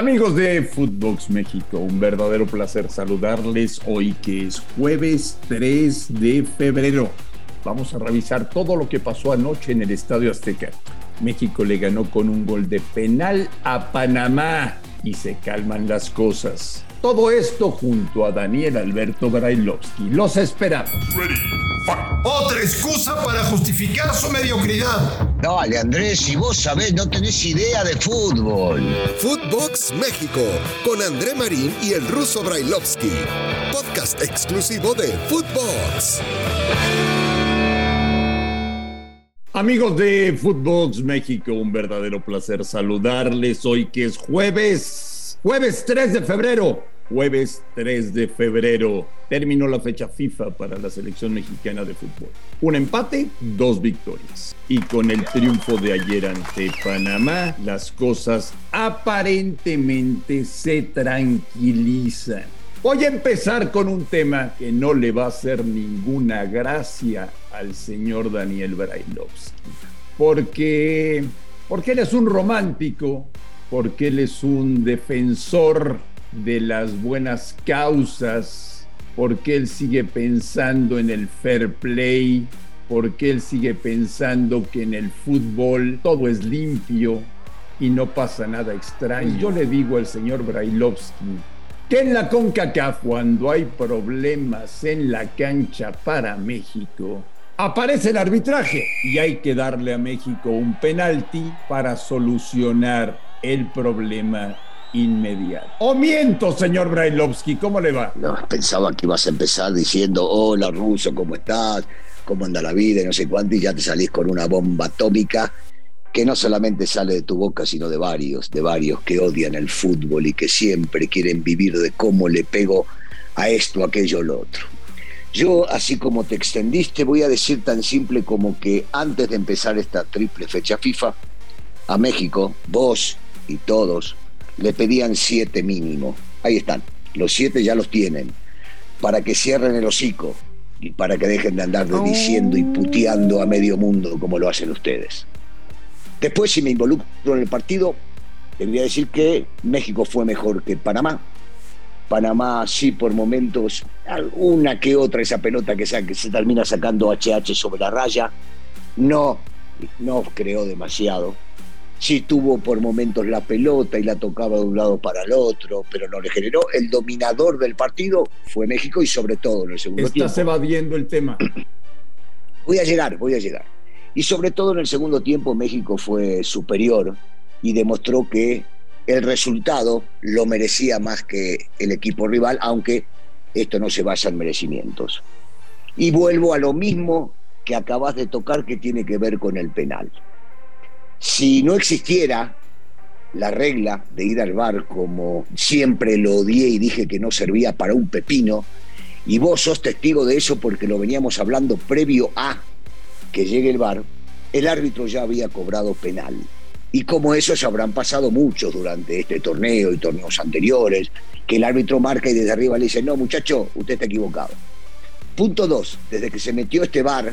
Amigos de Footbox México, un verdadero placer saludarles hoy que es jueves 3 de febrero. Vamos a revisar todo lo que pasó anoche en el Estadio Azteca. México le ganó con un gol de penal a Panamá y se calman las cosas. Todo esto junto a Daniel Alberto Brailovsky. Los esperamos. Otra excusa para justificar su mediocridad. Dale, Andrés, si vos sabés, no tenés idea de fútbol. Footbox México, con André Marín y el ruso Brailovsky. Podcast exclusivo de Footbox. Amigos de Footbox México, un verdadero placer saludarles hoy que es jueves, jueves 3 de febrero. Jueves 3 de febrero terminó la fecha FIFA para la selección mexicana de fútbol. Un empate, dos victorias. Y con el triunfo de ayer ante Panamá, las cosas aparentemente se tranquilizan. Voy a empezar con un tema que no le va a hacer ninguna gracia al señor Daniel Brailovsky. Porque, porque él es un romántico, porque él es un defensor de las buenas causas, porque él sigue pensando en el fair play, porque él sigue pensando que en el fútbol todo es limpio y no pasa nada extraño. Yo le digo al señor Brailovsky que en la CONCACAF cuando hay problemas en la cancha para México, aparece el arbitraje y hay que darle a México un penalti para solucionar el problema inmediato. O miento, señor Brailovsky, ¿cómo le va? No, pensaba que ibas a empezar diciendo, hola ruso, ¿cómo estás? ¿Cómo anda la vida? Y no sé cuánto, y ya te salís con una bomba atómica que no solamente sale de tu boca, sino de varios, de varios que odian el fútbol y que siempre quieren vivir de cómo le pego a esto, aquello, lo otro. Yo, así como te extendiste, voy a decir tan simple como que antes de empezar esta triple fecha FIFA, a México, vos y todos, le pedían siete mínimo. Ahí están, los siete ya los tienen, para que cierren el hocico y para que dejen de andar diciendo y puteando a medio mundo como lo hacen ustedes. Después, si me involucro en el partido, te voy a decir que México fue mejor que Panamá. Panamá sí por momentos, alguna que otra esa pelota que se, que se termina sacando HH sobre la raya, no, no creó demasiado sí tuvo por momentos la pelota y la tocaba de un lado para el otro, pero no le generó. El dominador del partido fue México y sobre todo en el segundo tiempo. Estás evadiendo el tema. Voy a llegar, voy a llegar. Y sobre todo en el segundo tiempo México fue superior y demostró que el resultado lo merecía más que el equipo rival, aunque esto no se basa en merecimientos. Y vuelvo a lo mismo que acabas de tocar que tiene que ver con el penal. Si no existiera la regla de ir al bar como siempre lo odié y dije que no servía para un pepino, y vos sos testigo de eso porque lo veníamos hablando previo a que llegue el bar, el árbitro ya había cobrado penal. Y como eso se habrán pasado muchos durante este torneo y torneos anteriores, que el árbitro marca y desde arriba le dice, no muchacho, usted está equivocado. Punto dos, desde que se metió este bar,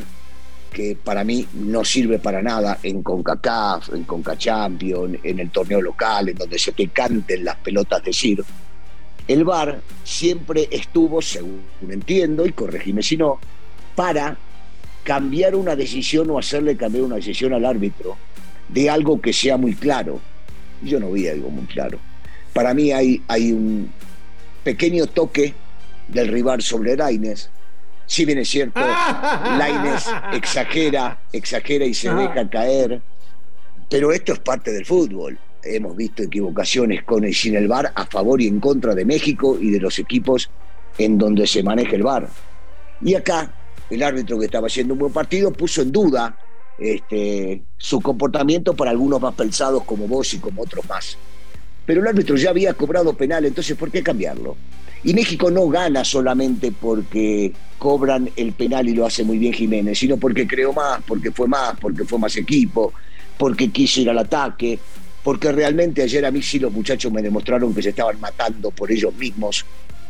que para mí no sirve para nada en CONCACAF, en CONCACHAMPION, en el torneo local, en donde se te canten las pelotas de CIR. El VAR siempre estuvo, según entiendo, y corregime si no, para cambiar una decisión o hacerle cambiar una decisión al árbitro de algo que sea muy claro. Yo no vi algo muy claro. Para mí hay, hay un pequeño toque del rival sobre Raines, si bien es cierto, Laines exagera, exagera y se deja caer, pero esto es parte del fútbol. Hemos visto equivocaciones con y sin el VAR a favor y en contra de México y de los equipos en donde se maneja el VAR. Y acá, el árbitro que estaba haciendo un buen partido puso en duda este, su comportamiento para algunos más pensados como vos y como otros más. Pero el árbitro ya había cobrado penal, entonces ¿por qué cambiarlo? Y México no gana solamente porque cobran el penal y lo hace muy bien Jiménez, sino porque creó más, porque fue más, porque fue más equipo, porque quiso ir al ataque, porque realmente ayer a mí sí los muchachos me demostraron que se estaban matando por ellos mismos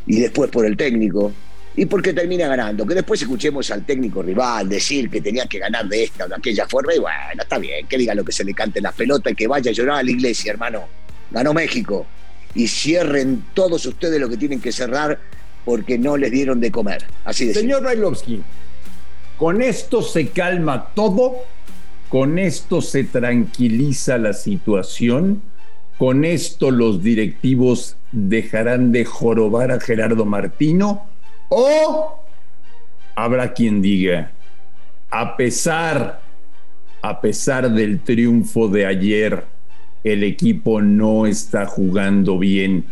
y después por el técnico, y porque termina ganando. Que después escuchemos al técnico rival decir que tenía que ganar de esta o de aquella forma, y bueno, está bien, que diga lo que se le cante la pelota y que vaya a llorar a la iglesia, hermano. Ganó México y cierren todos ustedes lo que tienen que cerrar porque no les dieron de comer. Así de Señor Brailovsky, con esto se calma todo, con esto se tranquiliza la situación, con esto los directivos dejarán de jorobar a Gerardo Martino o habrá quien diga, a pesar, a pesar del triunfo de ayer, el equipo no está jugando bien.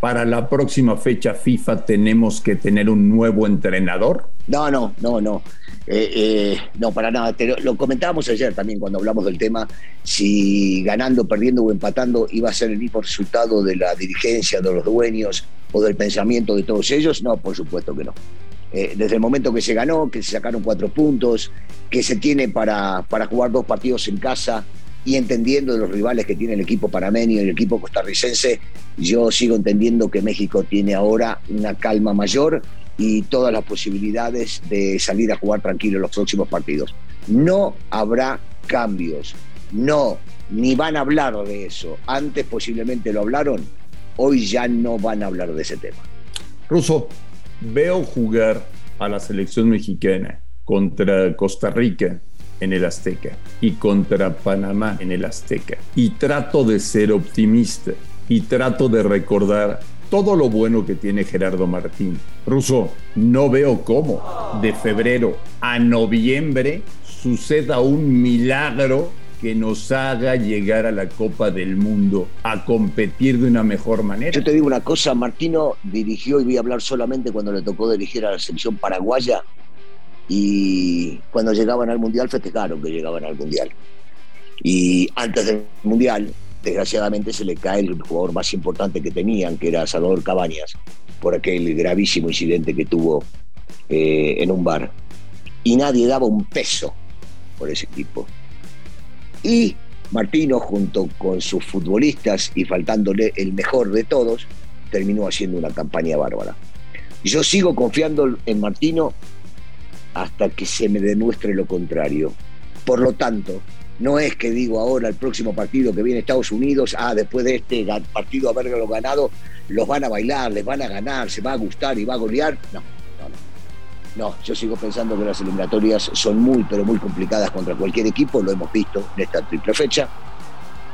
Para la próxima fecha FIFA tenemos que tener un nuevo entrenador. No, no, no, no. Eh, eh, no, para nada. lo, comentábamos ayer también cuando hablamos del tema, si ganando, perdiendo o empatando iba a ser el mismo resultado de la dirigencia, de los dueños o del pensamiento de todos ellos. No, por supuesto que no. Eh, desde el momento que se ganó, que se sacaron cuatro puntos, que se tiene para, para jugar dos partidos en casa, y entendiendo los rivales que tiene el equipo panameño y el equipo costarricense, yo sigo entendiendo que México tiene ahora una calma mayor y todas las posibilidades de salir a jugar tranquilo en los próximos partidos. No habrá cambios, no, ni van a hablar de eso. Antes posiblemente lo hablaron, hoy ya no van a hablar de ese tema. Ruso, veo jugar a la selección mexicana contra Costa Rica en el Azteca y contra Panamá en el Azteca. Y trato de ser optimista y trato de recordar todo lo bueno que tiene Gerardo Martín. Ruso, no veo cómo de febrero a noviembre suceda un milagro que nos haga llegar a la Copa del Mundo a competir de una mejor manera. Yo te digo una cosa, Martino dirigió, y voy a hablar solamente cuando le tocó dirigir a la selección paraguaya, y cuando llegaban al Mundial festejaron que llegaban al Mundial. Y antes del Mundial, desgraciadamente, se le cae el jugador más importante que tenían, que era Salvador Cabañas, por aquel gravísimo incidente que tuvo eh, en un bar. Y nadie daba un peso por ese equipo. Y Martino, junto con sus futbolistas y faltándole el mejor de todos, terminó haciendo una campaña bárbara. Yo sigo confiando en Martino hasta que se me demuestre lo contrario. Por lo tanto, no es que digo ahora el próximo partido que viene Estados Unidos, ah, después de este partido haberlo ganado, los van a bailar, les van a ganar, se va a gustar y va a golear. No, no, no. No, yo sigo pensando que las eliminatorias son muy, pero muy complicadas contra cualquier equipo, lo hemos visto en esta triple fecha,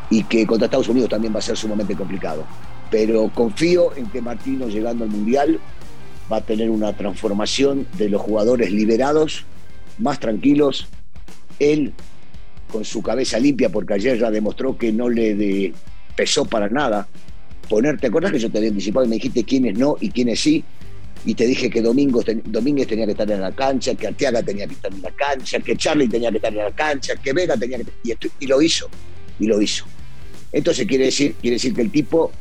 y que contra Estados Unidos también va a ser sumamente complicado. Pero confío en que Martino, llegando al Mundial, va a tener una transformación de los jugadores liberados, más tranquilos, él con su cabeza limpia, porque ayer ya demostró que no le pesó para nada ponerte, ¿te acuerdas que yo te había anticipado y me dijiste quiénes no y quiénes sí? Y te dije que Domingos, Domínguez tenía que estar en la cancha, que Arteaga tenía que estar en la cancha, que Charlie tenía que estar en la cancha, que Vega tenía que y, y lo hizo, y lo hizo. Entonces quiere decir, quiere decir que el tipo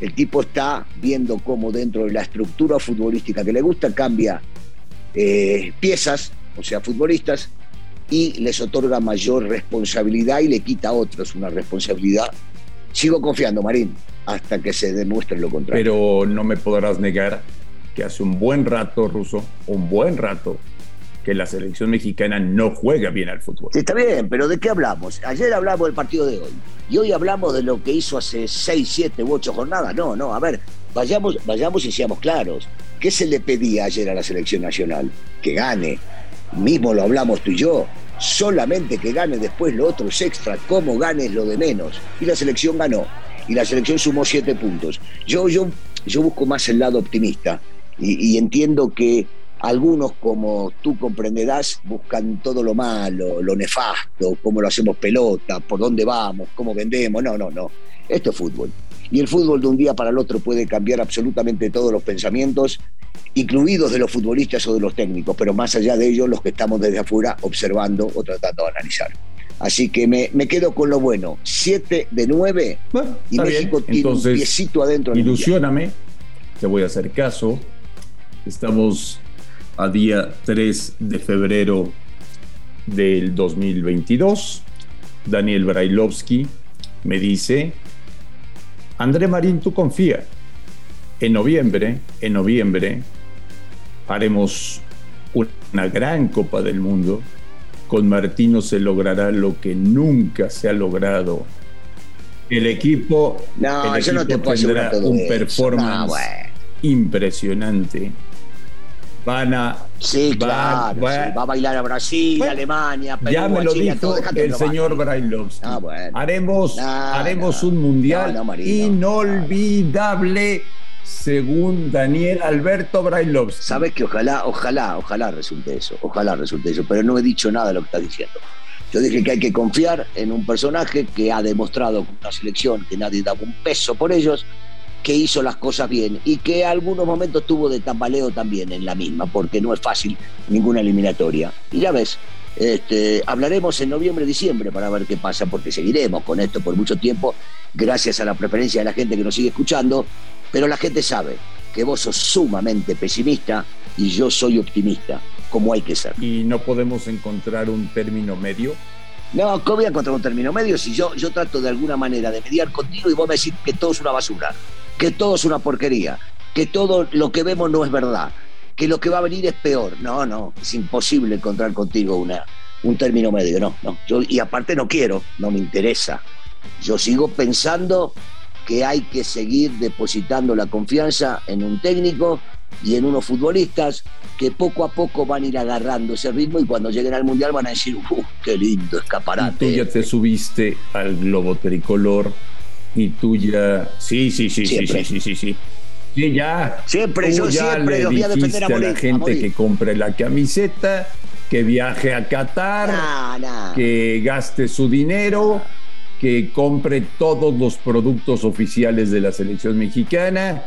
el tipo está viendo cómo dentro de la estructura futbolística que le gusta cambia eh, piezas, o sea, futbolistas, y les otorga mayor responsabilidad y le quita a otros una responsabilidad. Sigo confiando, Marín, hasta que se demuestre lo contrario. Pero no me podrás negar que hace un buen rato, Ruso, un buen rato, que la selección mexicana no juega bien al fútbol. está bien, pero ¿de qué hablamos? Ayer hablamos del partido de hoy y hoy hablamos de lo que hizo hace 6, 7 u 8 jornadas. No, no, a ver, vayamos, vayamos y seamos claros. ¿Qué se le pedía ayer a la selección nacional? Que gane. Mismo lo hablamos tú y yo. Solamente que gane después lo otro es extra. Cómo gane lo de menos. Y la selección ganó. Y la selección sumó 7 puntos. Yo, yo, yo busco más el lado optimista. y entiendo que algunos, como tú comprenderás, buscan todo lo malo, lo nefasto, cómo lo hacemos pelota, por dónde vamos, cómo vendemos. No, no, no. Esto es fútbol. Y el fútbol de un día para el otro puede cambiar absolutamente todos los pensamientos, incluidos de los futbolistas o de los técnicos, pero más allá de ellos, los que estamos desde afuera observando o tratando de analizar. Así que me, quedo con lo bueno. Siete de nueve y México tiene un piecito adentro. Ilusióname, te voy a hacer caso. Estamos a día 3 de febrero del 2022. Daniel Brailovsky me dice, André Marín, tú confía. En noviembre, en noviembre, haremos una gran Copa del Mundo. Con Martino se logrará lo que nunca se ha logrado El equipo, No, el yo no te equipo puedo asegurar tendrá todo un eso. performance No, impresionante. Van a. Sí, claro. va- sí, Va a bailar a Brasil, Bueno, Alemania, Perú, ya me lo Chile, dijo todo, el señor Brailovsky. Ah, bueno. Haremos, haremos un mundial No, no, Marino. inolvidable según Daniel Alberto Brailovsky. Sabes que ojalá, ojalá, ojalá resulte eso, ojalá resulte eso, pero no he dicho nada de lo que estás diciendo. Yo dije que hay que confiar en un personaje que ha demostrado con una selección que nadie daba un peso por ellos, que hizo las cosas bien y que algunos momentos tuvo de tambaleo también en la misma, porque no es fácil ninguna eliminatoria. Y ya ves, este, hablaremos en noviembre, diciembre para ver qué pasa, porque seguiremos con esto por mucho tiempo, gracias a la preferencia de la gente que nos sigue escuchando, pero la gente sabe que vos sos sumamente pesimista y yo soy optimista, como hay que ser. Y no podemos encontrar un término medio. No, ¿cómo voy a encontrar un término medio si yo, yo trato de alguna manera de mediar contigo y vos me decís que todo es una basura, que todo es una porquería, que todo lo que vemos no es verdad, que lo que va a venir es peor? No, no, es imposible encontrar contigo una, un término medio, no, no. Yo, y aparte no quiero, no me interesa. Yo sigo pensando que hay que seguir depositando la confianza en un técnico y en unos futbolistas que poco a poco van a ir agarrando ese ritmo y cuando lleguen al mundial van a decir, ¡uh, qué lindo Y tú escaparate! ya te subiste al globo tricolor y tú ya. Sí, sí, sí, sí, Siempre. sí, sí, sí, sí. Sí, ya. Siempre, yo ya siempre le los voy a defender la gente morir. que compre la camiseta, que viaje a Qatar, Nah, nah. que gaste su dinero, que compre todos los productos oficiales de la selección mexicana,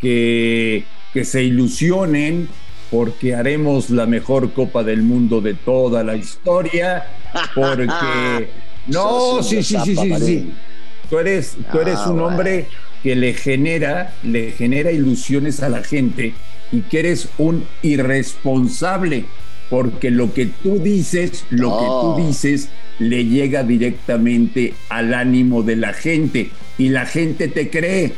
que, que se ilusionen porque haremos la mejor Copa del Mundo de toda la historia, porque... No, sí, sí, sí, sí, sí. Tú eres, tú eres Ah, un bueno. hombre que le genera, le genera ilusiones a la gente y que eres un irresponsable, porque lo que tú dices, lo que tú dices, le llega directamente al ánimo de la gente y la gente te cree.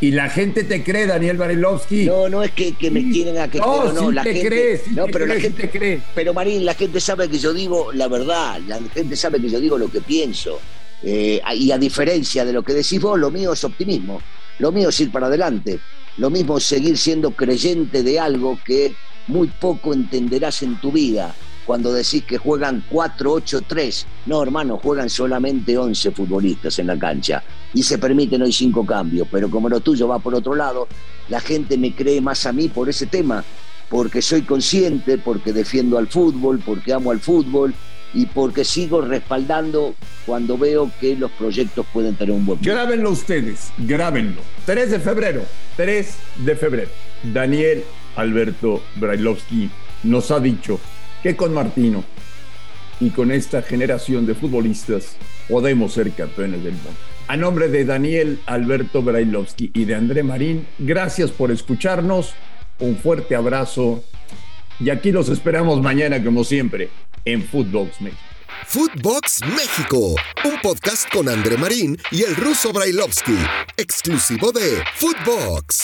Y la gente te cree, Daniel Barilovsky. No, no es que, que me quieren a que No, creo, no, sí la te gente, crees, no, pero la crees, gente te cree. Pero Marín, la gente sabe que yo digo la verdad, la gente sabe que yo digo lo que pienso. Eh, y a diferencia de lo que decís vos, lo mío es optimismo, lo mío es ir para adelante, lo mismo es seguir siendo creyente de algo que muy poco entenderás en tu vida. Cuando decís que juegan 4-8-3. No, hermano, juegan solamente 11 futbolistas en la cancha. Y se permiten hoy cinco cambios, pero como lo tuyo va por otro lado, la gente me cree más a mí por ese tema. Porque soy consciente, porque defiendo al fútbol, porque amo al fútbol y porque sigo respaldando cuando veo que los proyectos pueden tener un buen. Grábenlo ustedes, grábenlo. 3 de febrero, 3 de febrero. Daniel Alberto Brailovsky nos ha dicho que con Martino y con esta generación de futbolistas podemos ser campeones del mundo. A nombre de Daniel Alberto Brailovsky y de André Marín, gracias por escucharnos. Un fuerte abrazo. Y aquí los esperamos mañana, como siempre, en Footbox México. Footbox México, un podcast con André Marín y el ruso Brailovsky, exclusivo de Footbox.